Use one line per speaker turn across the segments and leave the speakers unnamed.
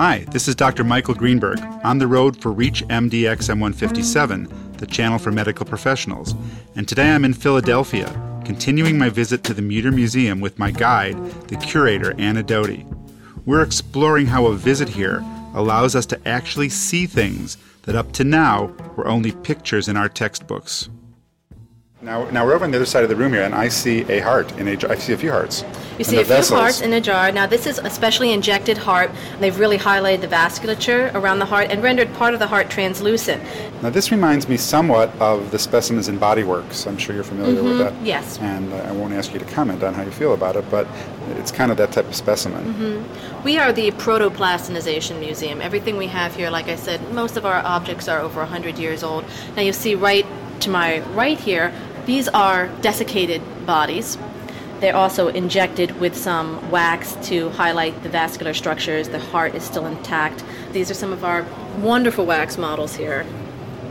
Hi, this is Dr. Michael Greenberg on the road for Reach MDX M157, the channel for medical professionals. And today I'm in Philadelphia, continuing my visit to the Mütter Museum with my guide, the curator Anna Doty. We're exploring how a visit here allows us to actually see things that up to now were only pictures in our textbooks. Now, now we're over on the other side of the room here, and I see a heart in a jar. I see a few hearts.
You see a few hearts in a jar. Now, this is a specially injected heart. They've really highlighted the vasculature around the heart and rendered part of the heart translucent.
Now, this reminds me somewhat of the specimens in Body Worlds. I'm sure you're familiar
mm-hmm.
with that.
Yes.
And uh, I won't ask you to comment on how you feel about it, but it's kind of that type of specimen.
Mm-hmm. We are the Protoplastinization Museum. Everything we have here, like I said, most of our objects are over 100 years old. Now, you see right to my right here these are desiccated bodies. They're also injected with some wax to highlight the vascular structures. The heart is still intact. These are some of our wonderful wax models here.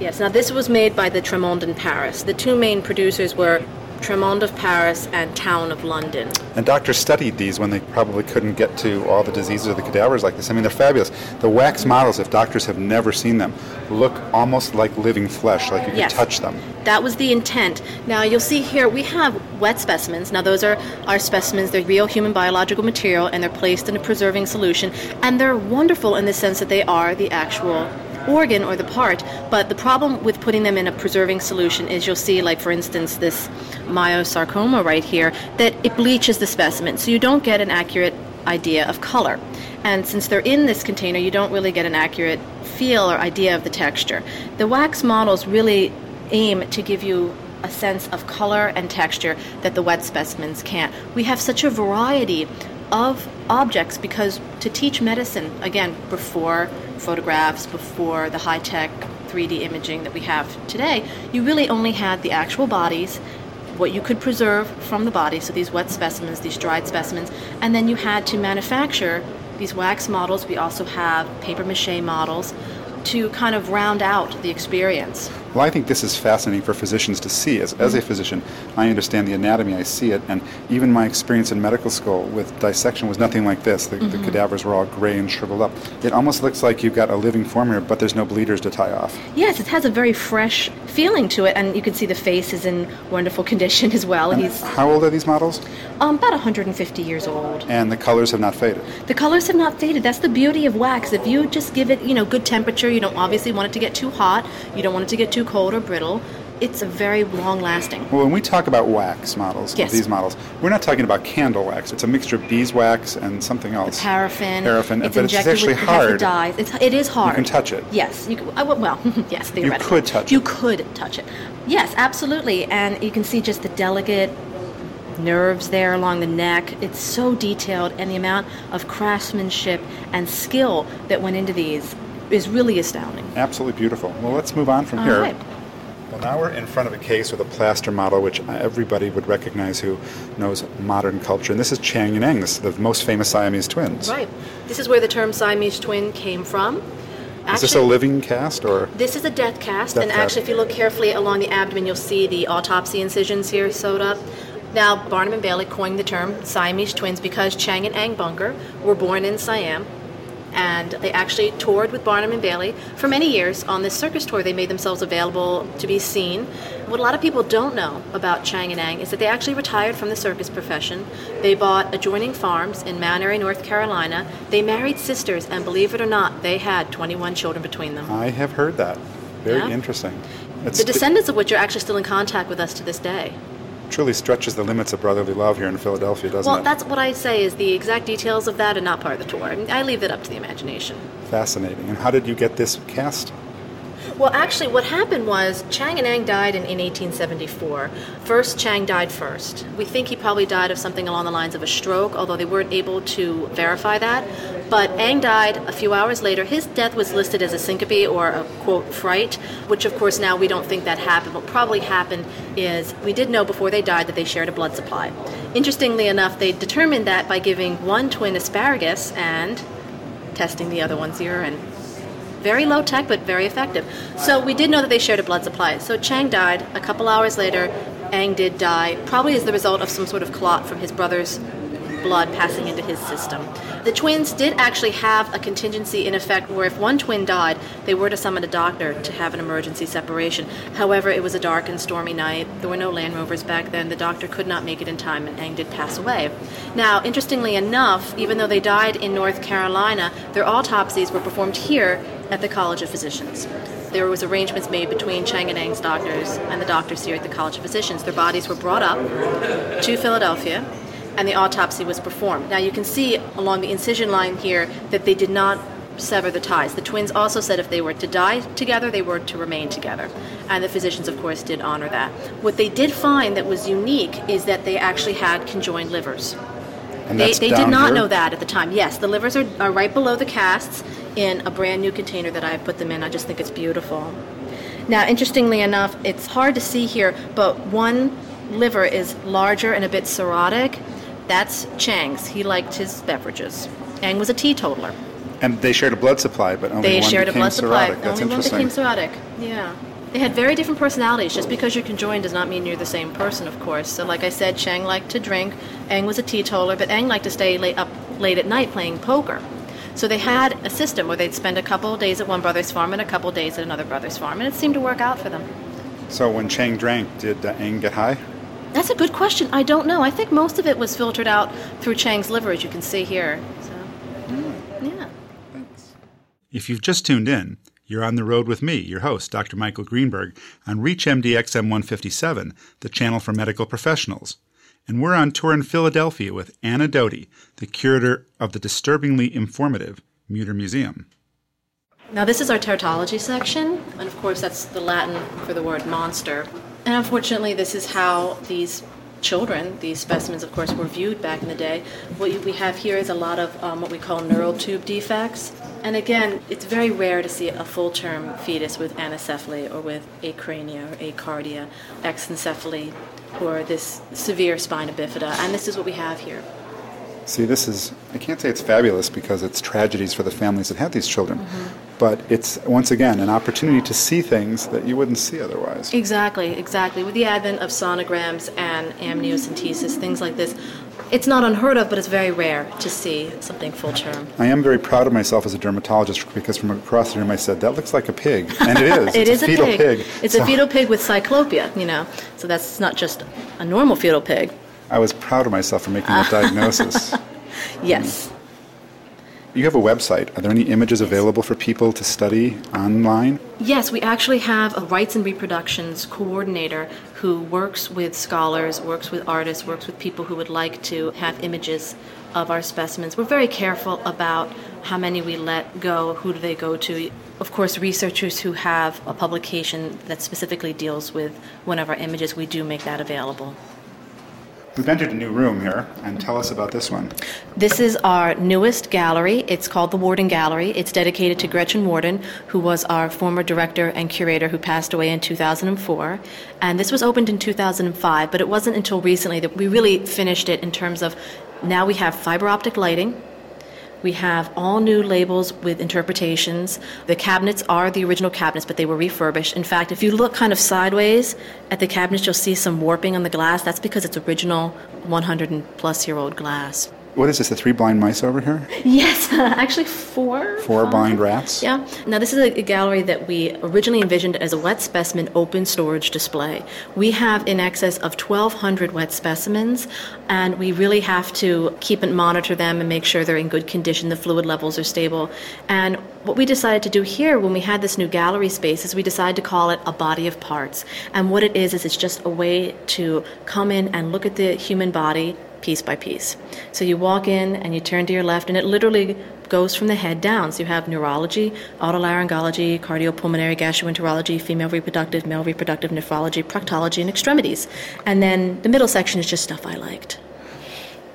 Yes, now this was made by the Tramond in Paris. The two main producers were Tramond of Paris and Towne of London.
And doctors studied these when they probably couldn't get to all the diseases of the cadavers like this. I mean, they're fabulous. The wax models, if doctors have never seen them, look almost like living flesh, like you
yes.
can touch them.
That was the intent. Now, you'll see here we have wet specimens. Now, those are our specimens. They're real human biological material, and they're placed in a preserving solution. And they're wonderful in the sense that they are the actual organ or the part, but the problem with putting them in a preserving solution is you'll see, like for instance, this myosarcoma right here, that it bleaches the specimen, so you don't get an accurate idea of color. And since they're in this container, you don't really get an accurate feel or idea of the texture. The wax models really aim to give you a sense of color and texture that the wet specimens can't. We have such a variety of objects because to teach medicine, again, before photographs, before the high tech 3D imaging that we have today, you really only had the actual bodies, what you could preserve from the body, so these wet specimens, these dried specimens, and then you had to manufacture these wax models. We also have paper mache models to kind of round out the experience.
Well, I think this is fascinating for physicians to see. As, as a physician, I understand the anatomy, I see it, and even my experience in medical school with dissection was nothing like this. The, mm-hmm. the cadavers were all gray and shriveled up. It almost looks like you've got a living form here, but there's no bleeders to tie off.
Yes, it has a very fresh feeling to it, and you can see the face is in wonderful condition as well.
And He's how old are these models?
Um, about 150 years old.
And the colors have not faded.
The colors have not faded. That's the beauty of wax. If you just give it, you know, good temperature, you don't obviously want it to get too hot. You don't want it to get too cold or brittle. It's a very long lasting.
Well, when we talk about wax models,
yes.
these models, we're not talking about candle wax. It's a mixture of beeswax and something else.
The paraffin.
Paraffin,
it's
but it's actually
with,
hard.
It dyes. It's, it is hard.
You can touch it.
Yes. You uh, well, yes.
You could touch
you
it.
You could touch it. Yes, absolutely. And you can see just the delicate nerves there along the neck. It's so detailed, and the amount of craftsmanship and skill that went into these is really astounding.
Absolutely beautiful. Well, let's move on from
All
here.
Right.
Well, now we're in front of a case with a plaster model, which everybody would recognize who knows modern culture. And this is Chang and Eng, the most famous Siamese twins.
Right. This is where the term Siamese twin came from.
Actually, is this a living cast or?
This is a death cast,
death
and actually, if you look carefully along the abdomen, you'll see the autopsy incisions here sewed up. Now, Barnum and Bailey coined the term Siamese twins because Chang and Eng Bunker were born in Siam, and they actually toured with Barnum and Bailey for many years. On this circus tour, they made themselves available to be seen. What a lot of people don't know about Chang and Eng is that they actually retired from the circus profession. They bought adjoining farms in Mount Airy, North Carolina. They married sisters, and believe it or not, they had 21 children between them.
I have heard that. Very
yeah.
interesting.
It's the descendants of which are actually still in contact with us to this day
truly stretches the limits of brotherly love here in Philadelphia, doesn't
well,
it?
Well, that's what I say is the exact details of that are not part of the tour. I leave it up to the imagination.
Fascinating. And how did you get this cast?
Well, actually, what happened was Chang and Eng died in, in 1874. First, Chang died first. We think he probably died of something along the lines of a stroke, although they weren't able to verify that. But Eng died a few hours later. His death was listed as a syncope or a quote fright, which of course now we don't think that happened. What probably happened is we did know before they died that they shared a blood supply. Interestingly enough, they determined that by giving one twin asparagus and testing the other one's urine. Very low tech, but very effective. So we did know that they shared a blood supply. So Chang died. A couple hours later, Eng did die, probably as the result of some sort of clot from his brother's blood passing into his system. The twins did actually have a contingency in effect where if one twin died, they were to summon a doctor to have an emergency separation. However, it was a dark and stormy night. There were no Land Rovers back then. The doctor could not make it in time, and Eng did pass away. Now, interestingly enough, even though they died in North Carolina, their autopsies were performed here at the College of Physicians there was arrangements made between Chang and Eng's doctors and the doctors here at the College of Physicians. Their bodies were brought up to Philadelphia, and the autopsy was performed. Now you can see along the incision line here that they did not sever the ties. The twins also said if they were to die together, they were to remain together. And the physicians, of course, did honor that. What they did find that was unique is that they actually had conjoined livers.
And
They, they did not
here?
know that at the time. Yes, the livers are, are right below the casts in a brand new container that I put them in. I just think it's beautiful. Now, interestingly enough, it's hard to see here, but one liver is larger and a bit cirrhotic. That's Chang's. He liked his beverages. Eng was a teetotaler.
And they shared a blood supply, but only
They
one
shared a
became
blood supply.
cirrhotic. That's
Only one became cirrhotic. Yeah. They had very different personalities. Just because you're conjoined does not mean you're the same person, of course. So, like I said, Chang liked to drink. Eng was a teetotaler, but Eng liked to stay late, up late at night playing poker. So they had a system where they'd spend a couple of days at one brother's farm and a couple of days at another brother's farm, and it seemed to work out for them.
So when Chang drank, did uh, Eng get high?
That's a good question. I don't know. I think most of it was filtered out through Chang's liver, as you can see here. So, hmm. yeah. Thanks.
If you've just tuned in, you're on the road with me, your host, Dr. Michael Greenberg, on ReachMD XM157, the channel for medical professionals. And we're on tour in Philadelphia with Anna Doty, the curator of the disturbingly informative Mütter Museum.
Now, this is our teratology section, and of course, that's the Latin for the word monster. And unfortunately, this is how these children, these specimens, of course, were viewed back in the day. What we have here is a lot of um, what we call neural tube defects. And again, it's very rare to see a full term fetus with anencephaly or with acrania or acardia, exencephaly, or this severe spina bifida. And this is what we have here.
See, this is, I can't say it's fabulous because it's tragedies for the families that have these children, but it's, once again, an opportunity to see things that you wouldn't see otherwise.
Exactly, exactly. With the advent of sonograms and amniocentesis, things like this, it's not unheard of, but it's very rare to see something full term.
I am very proud of myself as a dermatologist because from across the room I said, that looks like a pig. And it is.
It
it's
is
a fetal
pig.
pig.
It's
So
a fetal pig with cyclopia, you know. So that's not just a normal fetal pig.
I was proud of myself for making that diagnosis.
Yes.
You have a website. Are there any images available for people to study online?
Yes, we actually have a rights and reproductions coordinator who works with scholars, works with artists, works with people who would like to have images of our specimens. We're very careful about how many we let go, who do they go to. Of course, researchers who have a publication that specifically deals with one of our images, we do make that available.
We've entered a new room here, and tell us about this one.
This is our newest gallery. It's called the Worden Gallery. It's dedicated to Gretchen Worden, who was our former director and curator who passed away in 2004. And this was opened in 2005, but it wasn't until recently that we really finished it in terms of now we have fiber optic lighting. We have all new labels with interpretations. The cabinets are the original cabinets, but they were refurbished. In fact, if you look kind of sideways at the cabinets, you'll see some warping on the glass. That's because it's original 100 plus year old glass.
What is this, the three blind mice over here?
Yes, actually four.
Four
five.
blind rats?
Yeah. Now this is a, a gallery that we originally envisioned as a wet specimen open storage display. We have in excess of 1,200 wet specimens, and we really have to keep and monitor them and make sure they're in good condition. The fluid levels are stable. And what we decided to do here when we had this new gallery space is we decided to call it a body of parts. And what it is is it's just a way to come in and look at the human body piece by piece. So you walk in and you turn to your left, and it literally goes from the head down. So you have neurology, otolaryngology, cardiopulmonary gastroenterology, female reproductive, male reproductive nephrology, proctology, and extremities. And then the middle section is just stuff I liked.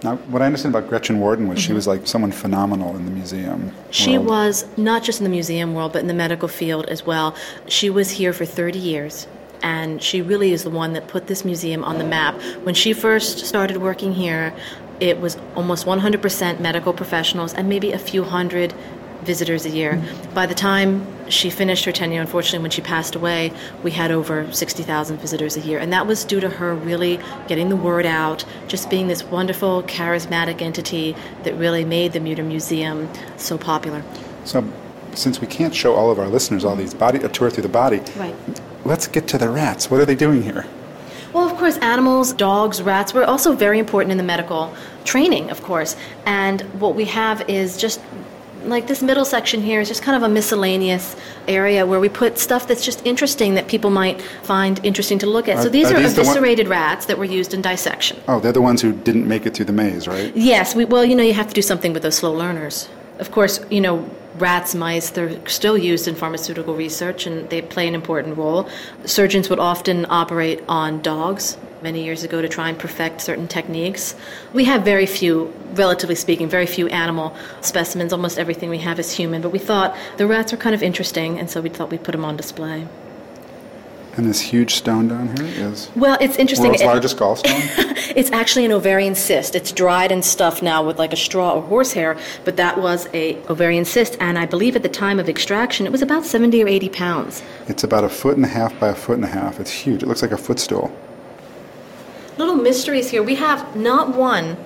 Now, what I understand about Gretchen Worden was she mm-hmm. was like someone phenomenal in the museum.
She
world.
was not just in the museum world, but in the medical field as well. She was here for 30 years, and she really is the one that put this museum on the map. When she first started working here, it was almost 100% medical professionals and maybe a few hundred visitors a year. By the time she finished her tenure, unfortunately, when she passed away, we had over 60,000 visitors a year. And that was due to her really getting the word out, just being this wonderful, charismatic entity that really made the Mutter Museum so popular.
So, since we can't show all of our listeners all these body a tour through the body,
right.
Let's get to the rats. What are they doing here?
Well, of course, animals, dogs, rats were also very important in the medical training, of course. And what we have is just like this middle section here is just kind of a miscellaneous area where we put stuff that's just interesting that people might find interesting to look at.
Are,
so these
are
are,
these the one-
eviscerated rats that were used in dissection.
Oh, they're the ones who didn't make it through the maze, right?
Yes, we, well, you know, you have to do something with those slow learners. Of course, you know, rats, mice, they're still used in pharmaceutical research and they play an important role. Surgeons would often operate on dogs many years ago to try and perfect certain techniques. We have very few, relatively speaking, very few animal specimens. Almost everything we have is human, but we thought the rats are kind of interesting and so we thought we'd put them on display.
And this huge stone down here is
Well, it's interesting.
world's
It-
largest gallstone.
It's actually an ovarian cyst. It's dried and stuffed now with like a straw or horsehair, but that was a ovarian cyst, and I believe at the time of extraction it was about 70 or 80 pounds.
it's about a foot and a half by a foot and a half. It's huge. It looks like a footstool.
Little mysteries here. We have not one,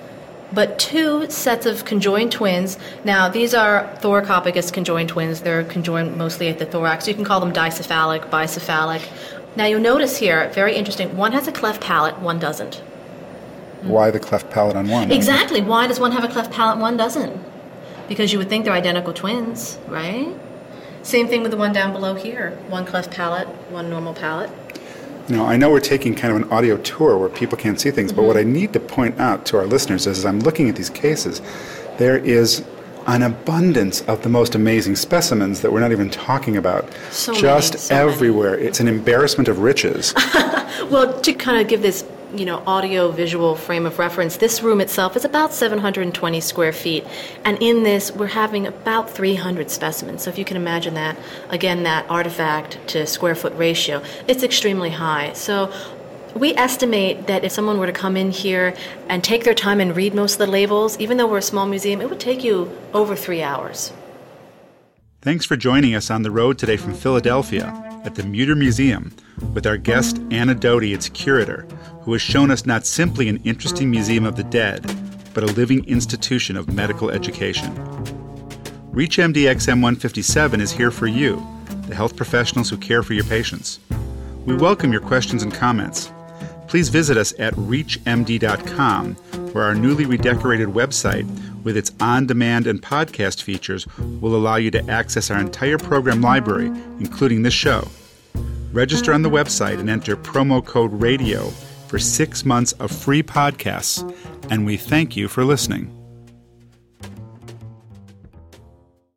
but two sets of conjoined twins. Now, these are thoracopagus conjoined twins. They're conjoined mostly at the thorax. You can call them dicephalic, bicephalic. Now, you'll notice here, very interesting, one has a cleft palate, one doesn't.
Why the cleft palate on one?
Exactly. Why does one have a cleft palate and one doesn't? Because you would think they're identical twins, right? Same thing with the one down below here. One cleft palate, one normal palate.
Now, I know we're taking kind of an audio tour where people can't see things, but what I
Mm-hmm.
need to point out to our listeners is, as I'm looking at these cases, there is an abundance of the most amazing specimens that we're not even talking about.
So many,
Just
so many.
everywhere. It's an embarrassment of riches.
Well, to kind of give this, you know, audio visual frame of reference, this room itself is about 720 square feet. And in this, we're having about 300 specimens. So if you can imagine that, again, that artifact to square foot ratio, it's extremely high. So we estimate that if someone were to come in here and take their time and read most of the labels, even though we're a small museum, it would take you over three hours.
Thanks for joining us on the road today from Philadelphia at the Mutter Museum with our guest Anna Doty, its curator, who has shown us not simply an interesting museum of the dead, but a living institution of medical education. ReachMD XM157 is here for you, the health professionals who care for your patients. We welcome your questions and comments. Please visit us at reachmd.com, where our newly redecorated website with its on demand and podcast features will allow you to access our entire program library, including this show. Register on the website and enter promo code RADIO for six months of free podcasts, and we thank you for listening.